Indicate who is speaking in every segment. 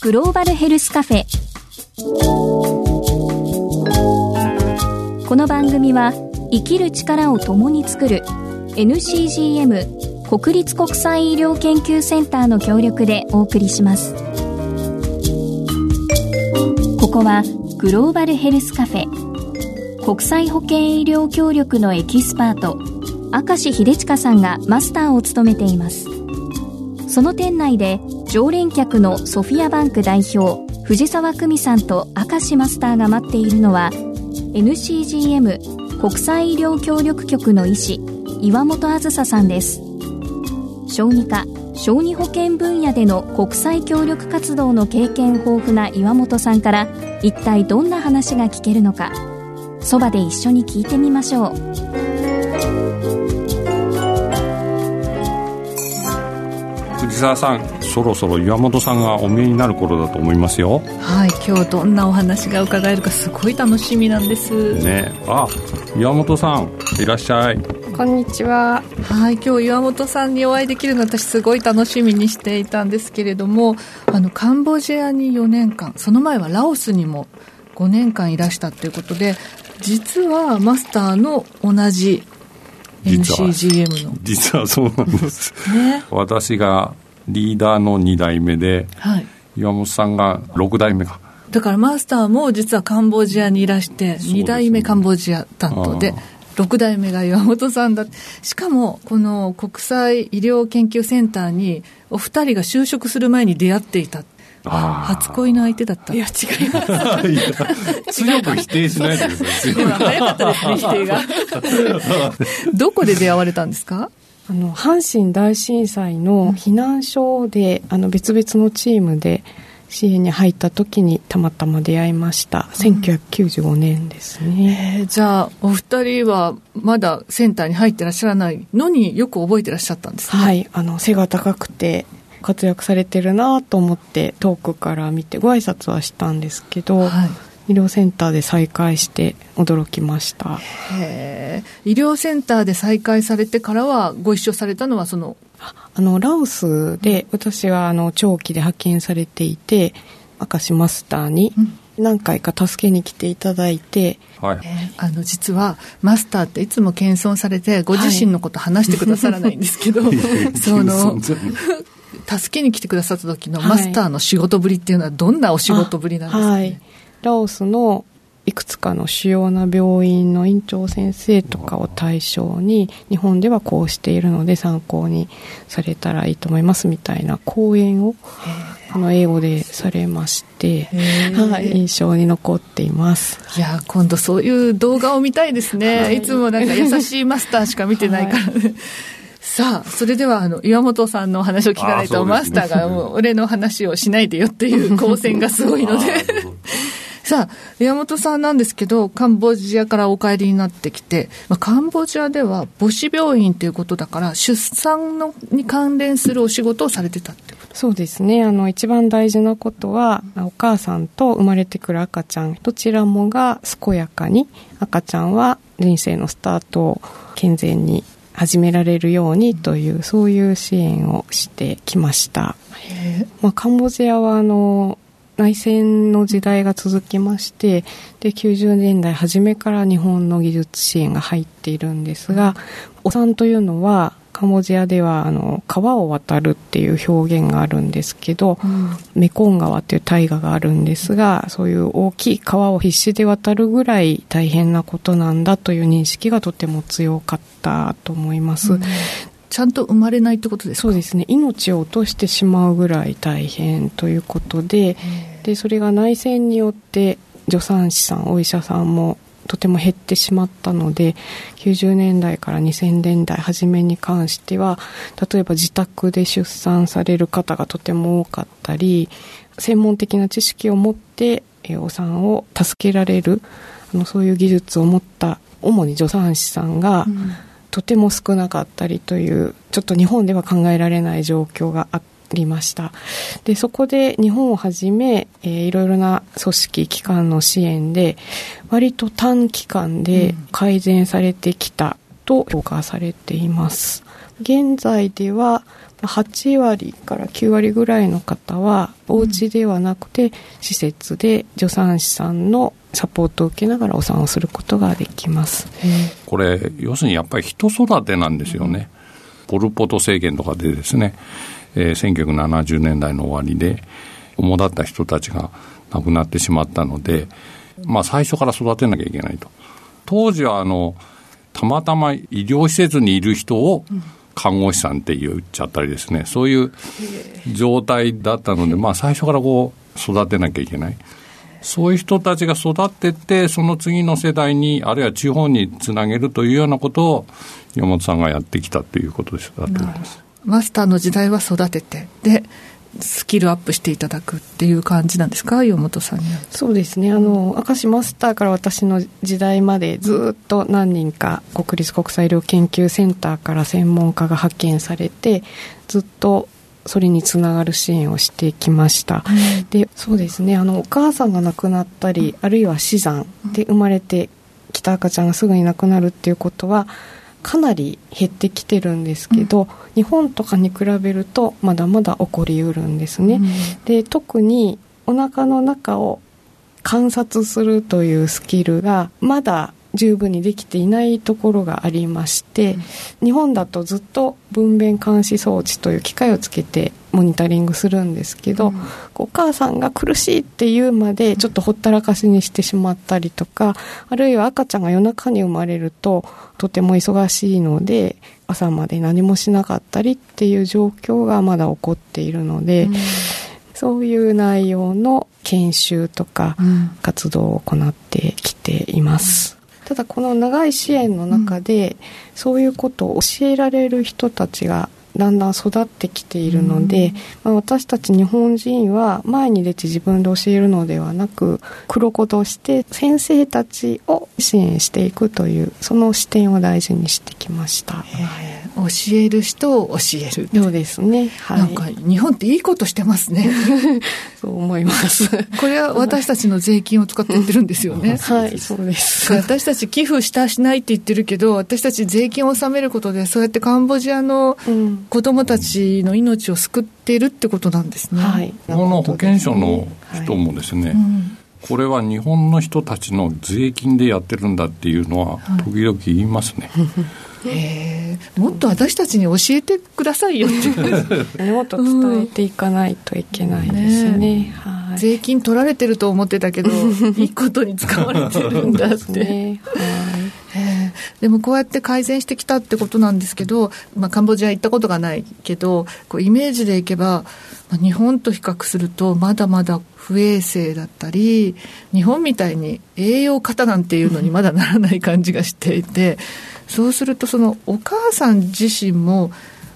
Speaker 1: グローバルヘルスカフェ。この番組は生きる力を共に作る NCGM 国立国際医療研究センターの協力でお送りします。ここはグローバルヘルスカフェ。国際保健医療協力のエキスパート明石秀親さんがマスターを務めています。その店内で常連客のソフィアバンク代表藤沢久美さんと明石マスターが待っているのは NCGM 国際医療協力局の医師岩本あずささんです。小児科小児保健分野での国際協力活動の経験豊富な岩本さんから一体どんな話が聞けるのか。そばで一緒に聞いてみましょう。
Speaker 2: 藤沢さんそろそろ岩本さんがお見えになる頃だと思いますよ。
Speaker 3: はい今日どんなお話が伺えるかすごい楽しみなんです。
Speaker 2: ね。あ岩本さんいらっしゃい。
Speaker 4: こんにちは。
Speaker 3: はい今日岩本さんにお会いできるの私すごい楽しみにしていたんですけれどもあのカンボジアに4年間その前はラオスにも5年間いらしたということで実はマスターの同じ NCGM の。
Speaker 2: 実はそうなんです、
Speaker 3: ね。
Speaker 2: 私がリーダーの2代目で
Speaker 3: はい。
Speaker 2: 岩本さんが6代目か。
Speaker 3: だからマスターも実はカンボジアにいらして
Speaker 2: すね。
Speaker 3: 2代目カンボジア担当で
Speaker 2: あ
Speaker 3: 6代目が岩本さんだしかもこの国際医療研究センターにお二人が就職する前に出会っていた。初恋の相手だった。
Speaker 4: いや違います。
Speaker 2: 強く否定しないでください。
Speaker 3: 今早かったですね否定が。どこで出会われたんですか？
Speaker 4: あの阪神大震災の避難所であの別々のチームで支援に入った時にたまたま出会いました。1995年ですね、
Speaker 3: えーじゃあお二人はまだセンターに入ってらっしゃらないのによく覚えてらっしゃったんですね。
Speaker 4: はい。あの背が高くて活躍されてるなと思って遠くから見てご挨拶はしたんですけど、
Speaker 3: はい
Speaker 4: 医療センターで再会して驚きました。
Speaker 3: 医療センターで再開されてからはご一緒されたのはその？
Speaker 4: あのラオスで私はあの長期で派遣されていて明石マスターに何回か助けに来ていただいて、
Speaker 2: はい。
Speaker 3: えーあの実はマスターっていつも謙遜されてご自身のこと話してくださらないんですけど、その助けに来てくださった時の
Speaker 4: はい
Speaker 3: マスターの仕事ぶりっていうのはどんなお仕事ぶりなんですか、ね？
Speaker 4: はい、ラオスのいくつかの主要な病院の院長先生とかを対象に日本ではこうしているので参考にされたらいいと思いますみたいな講演をあの英語でされまして、はい、印象に残っています。
Speaker 3: い。や今度そういう動画を見たいですね、い、つもなんか優しいマスターしか見てないから、さあそれではあの岩本さんのお話を聞かないと、
Speaker 2: ね。
Speaker 3: マスターがもう俺の話をしないでよっていう 光線がすごいのでさあ岩本さんなんですけどカンボジアからお帰りになってきて、まあ、カンボジアでは母子病院ということだから出産のに関連するお仕事をされてたってこと？
Speaker 4: そうですね。あの、一番大事なことは、お母さんと生まれてくる赤ちゃん、どちらもが健やかに、赤ちゃんは人生のスタートを健全に始められるようにという、そういう支援をしてきました。まあ、カンボジアは、あの、内戦の時代が続きましてで90年代初めから日本の技術支援が入っているんですが、お産というのはカンボジアではあの川を渡るっていう表現があるんですけど、メコン川っていう大河があるんですがそういう大きい川を必死で渡るぐらい大変なことなんだという認識がとても強かったと思います。
Speaker 3: ちゃんと生まれないってことですか？
Speaker 4: そうですね。命を落としてしまうぐらい大変ということででそれが内戦によって助産師さんお医者さんもとても減ってしまったので90年代から2000年代初めに関しては例えば自宅で出産される方がとても多かったり専門的な知識を持ってえーお産を助けられるあのそういう技術を持った主に助産師さんが、とても少なかったりというちょっと日本では考えられない状況がありました。でそこで日本をはじめ、えーいろいろな組織機関の支援で割と短期間で改善されてきたと評価されています。現在では8割から9割ぐらいの方はお家ではなくて施設で助産師さんのサポートを受けながらお産をすることができます。
Speaker 2: これ要するにやっぱり人育てなんですよね、ポル・ポト政権とかでですね、えー、1970年代の終わりで主だった人たちが亡くなってしまったので、まあ、最初から育てなきゃいけないと当時はあのたまたま医療施設にいる人を看護師さんって言っちゃったりですねそういう状態だったので、まあ、最初からこう育てなきゃいけない。そういう人たちが育ってって、その次の世代に、あるいは地方につなげるというようなことを、山本さんがやってきたということだと思います。
Speaker 3: マスターの時代は育てて、で、スキルアップしていただくっていう感じなんですか？岩本さんに
Speaker 4: そうですね。あの明石マスターから私の時代までずっと何人か国立国際医療研究センターから専門家が派遣されてずっとそれにつながる支援をしてきました、うん、でそうですね。あのお母さんが亡くなったり、あるいは死産で生まれてきた赤ちゃんがすぐに亡くなるっていうことはかなり減ってきてるんですけど、うん、日本とかに比べるとまだまだ起こりうるんですね、うん、で特にお腹の中を観察するというスキルがまだ十分にできていないところがありまして、うん、日本だとずっと分娩監視装置という機械をつけてモニタリングするんですけど、うん、お母さんが苦しいっていうまでちょっとほったらかしにしてしまったりとかあるいは赤ちゃんが夜中に生まれるととても忙しいので朝まで何もしなかったりっていう状況がまだ起こっているので、うん、そういう内容の研修とか活動を行ってきています。ただこの長い支援の中で、そういうことを教えられる人たちがだんだん育ってきているので、まあ、私たち日本人は前に出て自分で教えるのではなく黒子として先生たちを支援していくというその視点を大事にしてきました。
Speaker 3: 教える人を教える。
Speaker 4: そうですね、
Speaker 3: はい、なんか日本っていいことしてますね。
Speaker 4: そう思います。
Speaker 3: これは私たちの税金を使ってやってるんですよね。
Speaker 4: はいそうです。
Speaker 3: 私たち寄付したしないって言ってるけど私たち税金を納めることでそうやってカンボジアの子供たちの命を救っているってことなんですね、はい、
Speaker 2: この保健所の人もですね、はいうん。これは日本の人たちの税金でやってるんだっていうのは時々言いますね。
Speaker 3: えもっと私たちに教えてくださいよって
Speaker 4: もっと伝えていかないといけないですね。ね、
Speaker 3: はい、税金取られてると思ってたけど いいことに使われてるんだって、ね、はい。でもこうやって改善してきたってことなんですけど、まあ、カンボジア行ったことがないけどこうイメージでいけば、まあ、日本と比較するとまだまだ不衛生だったり日本みたいに栄養過多なんていうのにまだならない感じがしていてそうするとそのお母さん自身も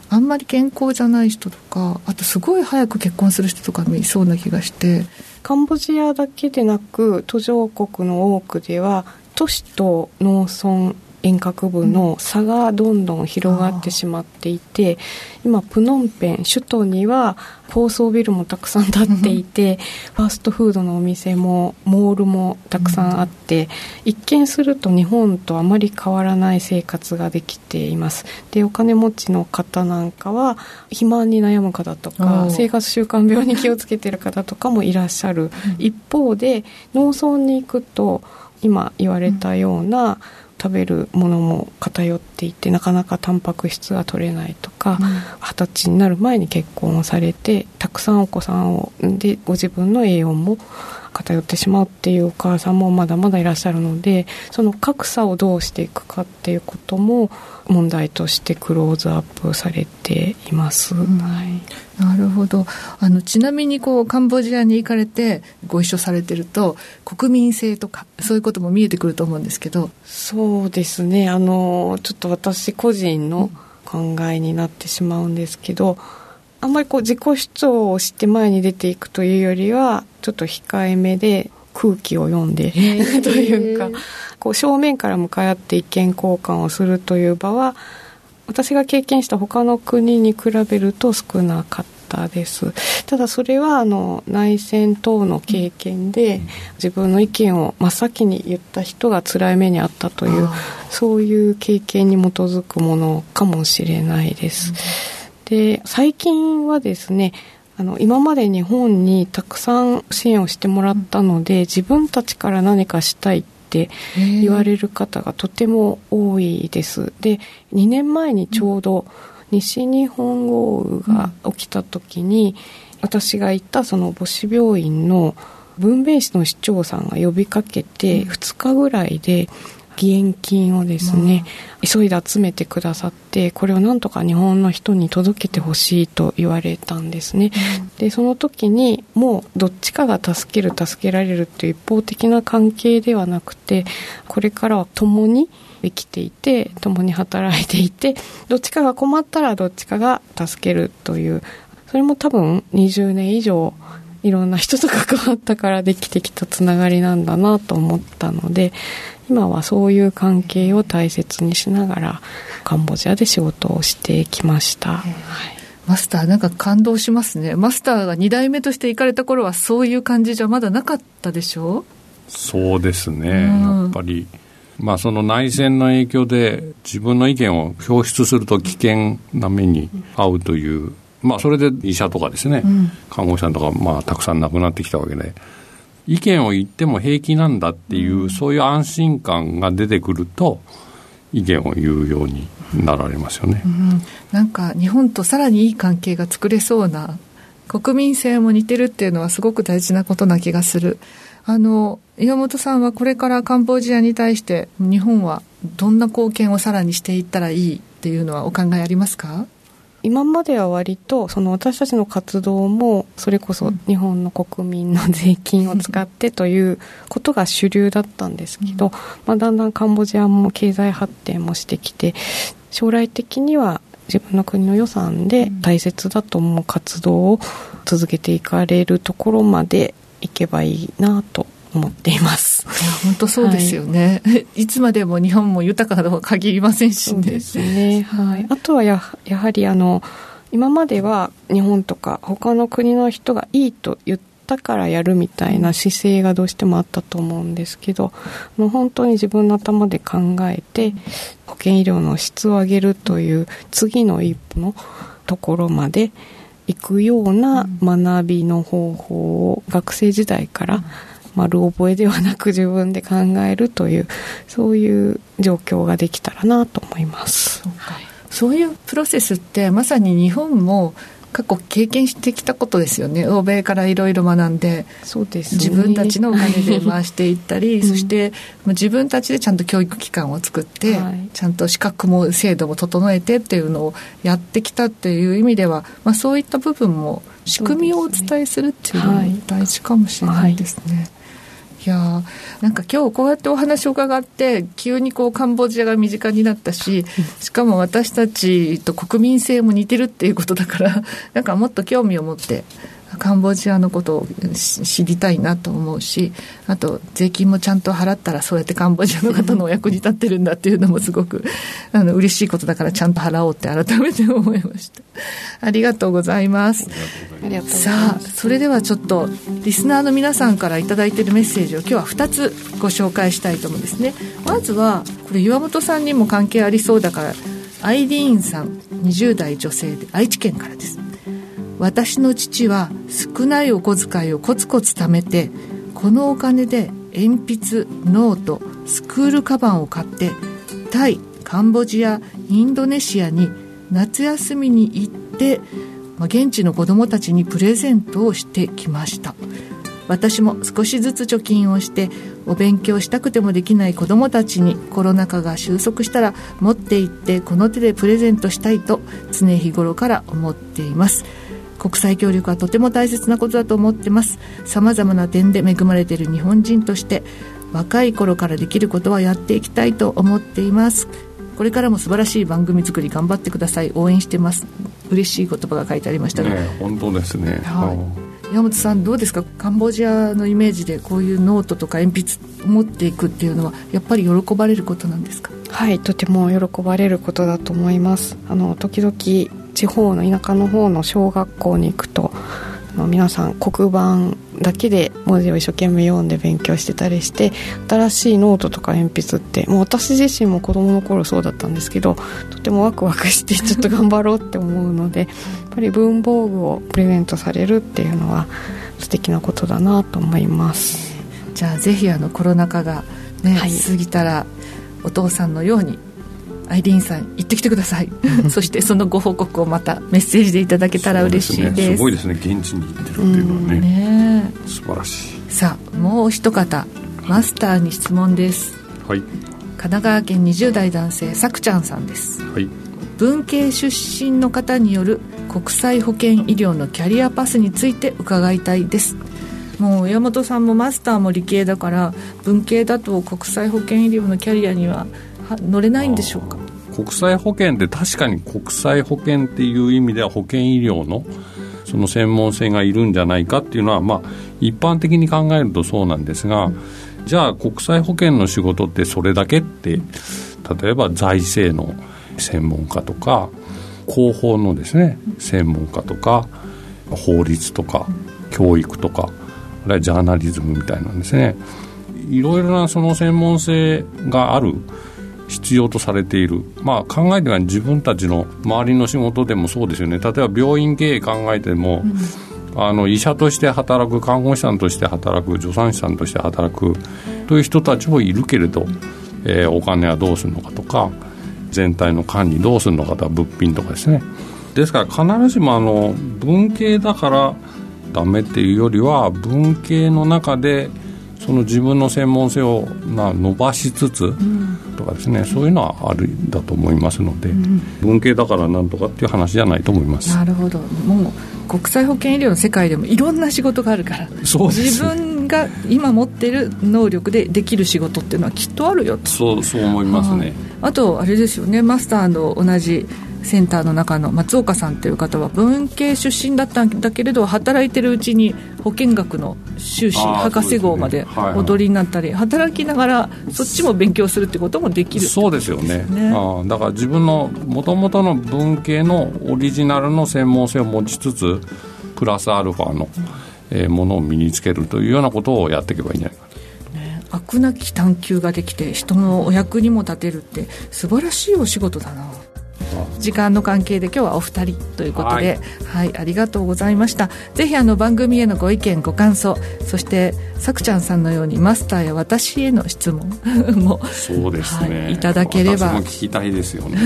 Speaker 3: あんまり健康じゃない人とかあとすごい早く結婚する人とかもいそうな気がして。
Speaker 4: カンボジアだけでなく途上国の多くでは都市と農村遠隔部の差がどんどん広がってしまっていて、今プノンペン首都には高層ビルもたくさん建っていて、ファーストフードのお店もモールもたくさんあって、一見すると日本とあまり変わらない生活ができています。でお金持ちの方なんかは肥満に悩む方とか生活習慣病に気をつけてる方とかもいらっしゃる、一方で農村に行くと今言われたような、食べるものも偏っていてなかなかタンパク質が取れないとか二十、うん、歳になる前に結婚をされてたくさんお子さんを産んでご自分の栄養も偏ってしまうっていうお母さんもまだまだいらっしゃるのでその格差をどうしていくかっていうことも問題としてクローズアップされています、うん、はい、
Speaker 3: なるほど。あのちなみにこうカンボジアに行かれてご一緒されてると国民性とかそういうことも見えてくると思うんですけど。
Speaker 4: そうですね。あのちょっと私個人の考えになってしまうんですけど、うんあんまりこう自己主張をして前に出ていくというよりはちょっと控えめで空気を読んで というかこう正面から向かい合って意見交換をするという場は私が経験した他の国に比べると少なかったです。ただそれはあの内戦等の経験で自分の意見を真っ先に言った人が辛い目にあったというそういう経験に基づくものかもしれないです、で最近はですねあの今まで日本にたくさん支援をしてもらったので自分たちから何かしたいって言われる方がとても多いです。で2年前にちょうど西日本豪雨が起きた時に、私が行ったその母子病院の分娩室の市長さんが呼びかけて2日ぐらいで義援金をですね、急いで集めてくださってこれをなんとか日本の人に届けてほしいと言われたんですね、でその時にもうどっちかが助ける助けられるっていう一方的な関係ではなくてこれからは共に生きていて共に働いていてどっちかが困ったらどっちかが助けるというそれも多分20年以上いろんな人と関わったからできてきたつながりなんだなと思ったので今はそういう関係を大切にしながらカンボジアで仕事をしてきました、はい、
Speaker 3: マスターなんか感動しますね。マスターが2代目として行かれた頃はそういう感じじゃまだなかったでしょ？う
Speaker 2: そうですね、うん、やっぱり。まあその内戦の影響で自分の意見を表出すると危険な目に遭うというまあそれで医者とかですね、うん、看護師さんとかまあたくさん亡くなってきたわけで意見を言っても平気なんだっていう、そういう安心感が出てくると意見を言うようになられますよね、うん、
Speaker 3: なんか日本とさらにいい関係が作れそうな国民性も似てるっていうのはすごく大事なことな気がする。あの岩本さんはこれからカンボジアに対して日本はどんな貢献をさらにしていったらいいっていうのはお考えありますか？
Speaker 4: 今までは割とその私たちの活動もそれこそ日本の国民の税金を使ってということが主流だったんですけど、まあ、だんだんカンボジアも経済発展もしてきて将来的には自分の国の予算で大切だと思う活動を続けていかれるところまでいけばいいなと思っています。い
Speaker 3: や本当そうですよね、はい、いつまでも日本も豊かとは限りませんし
Speaker 4: ね。そうですね。はい。あとはややはりあの今までは日本とか他の国の人がいいと言ったからやるみたいな姿勢がどうしてもあったと思うんですけどもう本当に自分の頭で考えて保健医療の質を上げるという次の一歩のところまで行くような学びの方法を学生時代から丸覚えではなく自分で考えるというそういう状況ができたらなと思います。
Speaker 3: そういうプロセスってまさに日本も過去経験してきたことですよね。欧米からいろいろ学んで
Speaker 4: そうです、
Speaker 3: ね、自分たちのお金で回していったり、そして自分たちでちゃんと教育機関を作って、はい、ちゃんと資格も制度も整えてっていうのをやってきたっていう意味では、まあ、そういった部分も仕組みをお伝えするっていうのも大事かもしれないですね。いやなんか今日こうやってお話を伺って急にこうカンボジアが身近になったししかも私たちと国民性も似てるっていうことだからなんかもっと興味を持ってカンボジアのことを知りたいなと思うしあと税金もちゃんと払ったらそうやってカンボジアの方のお役に立ってるんだっていうのもすごく あの嬉しいことだからちゃんと払おうって改めて思いました。ありがとうございます。さあそれではちょっとリスナーの皆さんから頂いてるメッセージを今日は2つご紹介したいと思うんですね。まずはこれ岩本さんにも関係ありそうだからアイディーンさん20代女性で愛知県からです私の父は少ないお小遣いをコツコツ貯めてこのお金で鉛筆ノートスクールカバンを買ってタイカンボジアインドネシアに夏休みに行って、ま、現地の子どもたちにプレゼントをしてきました。私も少しずつ貯金をしてお勉強したくてもできない子どもたちにコロナ禍が収束したら持って行ってこの手でプレゼントしたいと常日頃から思っています。国際協力はとても大切なことだと思ってます。さまざまな点で恵まれている日本人として若い頃からできることはやっていきたいと思っています。これからも素晴らしい番組作り頑張ってください。応援してます。嬉しい言葉が書いてありましたね、ね、
Speaker 2: 本当ですね、
Speaker 3: はい。山本さんどうですか？カンボジアのイメージでこういうノートとか鉛筆を持っていくっていうのはやっぱり喜ばれることなんですか？
Speaker 4: はいとても喜ばれることだと思います。あの時々地方の田舎の方の小学校に行くと皆さん黒板だけで文字を一生懸命読んで勉強してたりして新しいノートとか鉛筆ってもう私自身も子供の頃そうだったんですけどとてもワクワクしてちょっと頑張ろうって思うのでやっぱり文房具をプレゼントされるっていうのは素敵なことだなと思います。
Speaker 3: じゃあぜひあのコロナ禍がね、はい、過ぎたらお父さんのようにアイリーンさん行ってきてください。そしてそのご報告をまたメッセージでいただけたら嬉しいです、
Speaker 2: ね、すごいですね。現地に行ってるっていうのはね,、ね。素晴らしい。
Speaker 3: さあもう一方マスターに質問です。
Speaker 2: はい。
Speaker 3: 神奈川県20代男性さくちゃんさんです。
Speaker 2: はい。
Speaker 3: 文系出身の方による国際保険医療のキャリアパスについて伺いたいです。もう山本さんもマスターも理系だから文系だと国際保険医療のキャリアには乗れないんでしょうか？
Speaker 2: 国際保険って確かに国際保険っていう意味では保険医療のその専門性がいるんじゃないかっていうのは、まあ、一般的に考えるとそうなんですが、うん、じゃあ国際保険の仕事ってそれだけって例えば財政の専門家とか広報のですね専門家とか法律とか教育とかあるいはジャーナリズムみたいなんですねいろいろなその専門性がある必要とされている、まあ、考えては自分たちの周りの仕事でもそうですよね。例えば病院経営考えても、うん、あの医者として働く看護師さんとして働く助産師さんとして働くという人たちもいるけれど、えー、お金はどうするのかとか全体の管理どうするのかとか物品とかですね。ですから必ずしもあの文系だからダメっていうよりは文系の中でその自分の専門性をな伸ばしつつとかですね、うん、そういうのはあるんだと思いますので、うん、文系だからなんとかっていう話じゃないと思います。
Speaker 3: なるほど。もう国際保険医療の世界でもいろんな仕事があるから自分が今持ってる能力でできる仕事っていうのはきっとあるよ
Speaker 2: そうそう思いますね。
Speaker 3: あとあれですよね。マスターの同じセンターの中の松岡さんという方は文系出身だったんだけれど働いてるうちに保険学の修士博士号まで踊りになったり、ね。はいはい、働きながらそっちも勉強するってこともできる
Speaker 2: そうですよね。ねあだから自分のもともとの文系のオリジナルの専門性を持ちつつプラスアルファの、えー、ものを身につけるというようなことをやっていけばいいんじゃないか
Speaker 3: ね、飽くなき探求ができて人のお役にも立てるって素晴らしいお仕事だな時間の関係で今日はお二人ということで、はい、はい、ありがとうございました。ぜひあの番組へのご意見ご感想そしてさくちゃんさんのようにマスターや私への質問 も
Speaker 2: そうですね、
Speaker 3: はい、いただければ。
Speaker 2: 聞きたいですよね。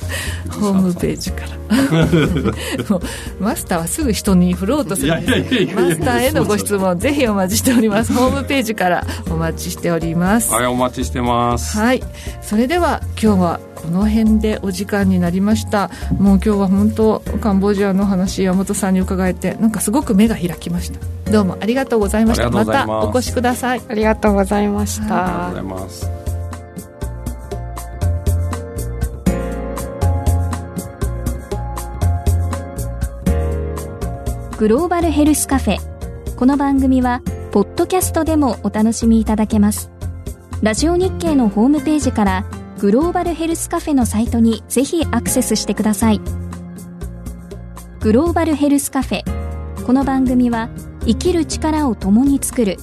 Speaker 3: ホームページから。マスターはすぐ人に振ろうとするんです。マスターへのご質問ぜひお待ちしておりますホームページからお待ちしております
Speaker 2: はいお待ちしてます
Speaker 3: はいそれでは今日はこの辺でお時間になりました。もう今日は本当カンボジアの話山本さんに伺えてなんかすごく目が開きました。どうもありがとうございました。またお越しください。
Speaker 4: ありがとうございました、
Speaker 2: ありがとうございます。
Speaker 1: グローバルヘルスカフェ。この番組はポッドキャストでもお楽しみいただけます。ラジオ日経のホームページからグローバルヘルスカフェのサイトにぜひアクセスしてくださいグローバルヘルスカフェこの番組は生きる力を共に作る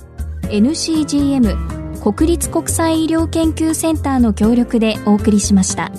Speaker 1: NCGM 国立国際医療研究センターの協力でお送りしました。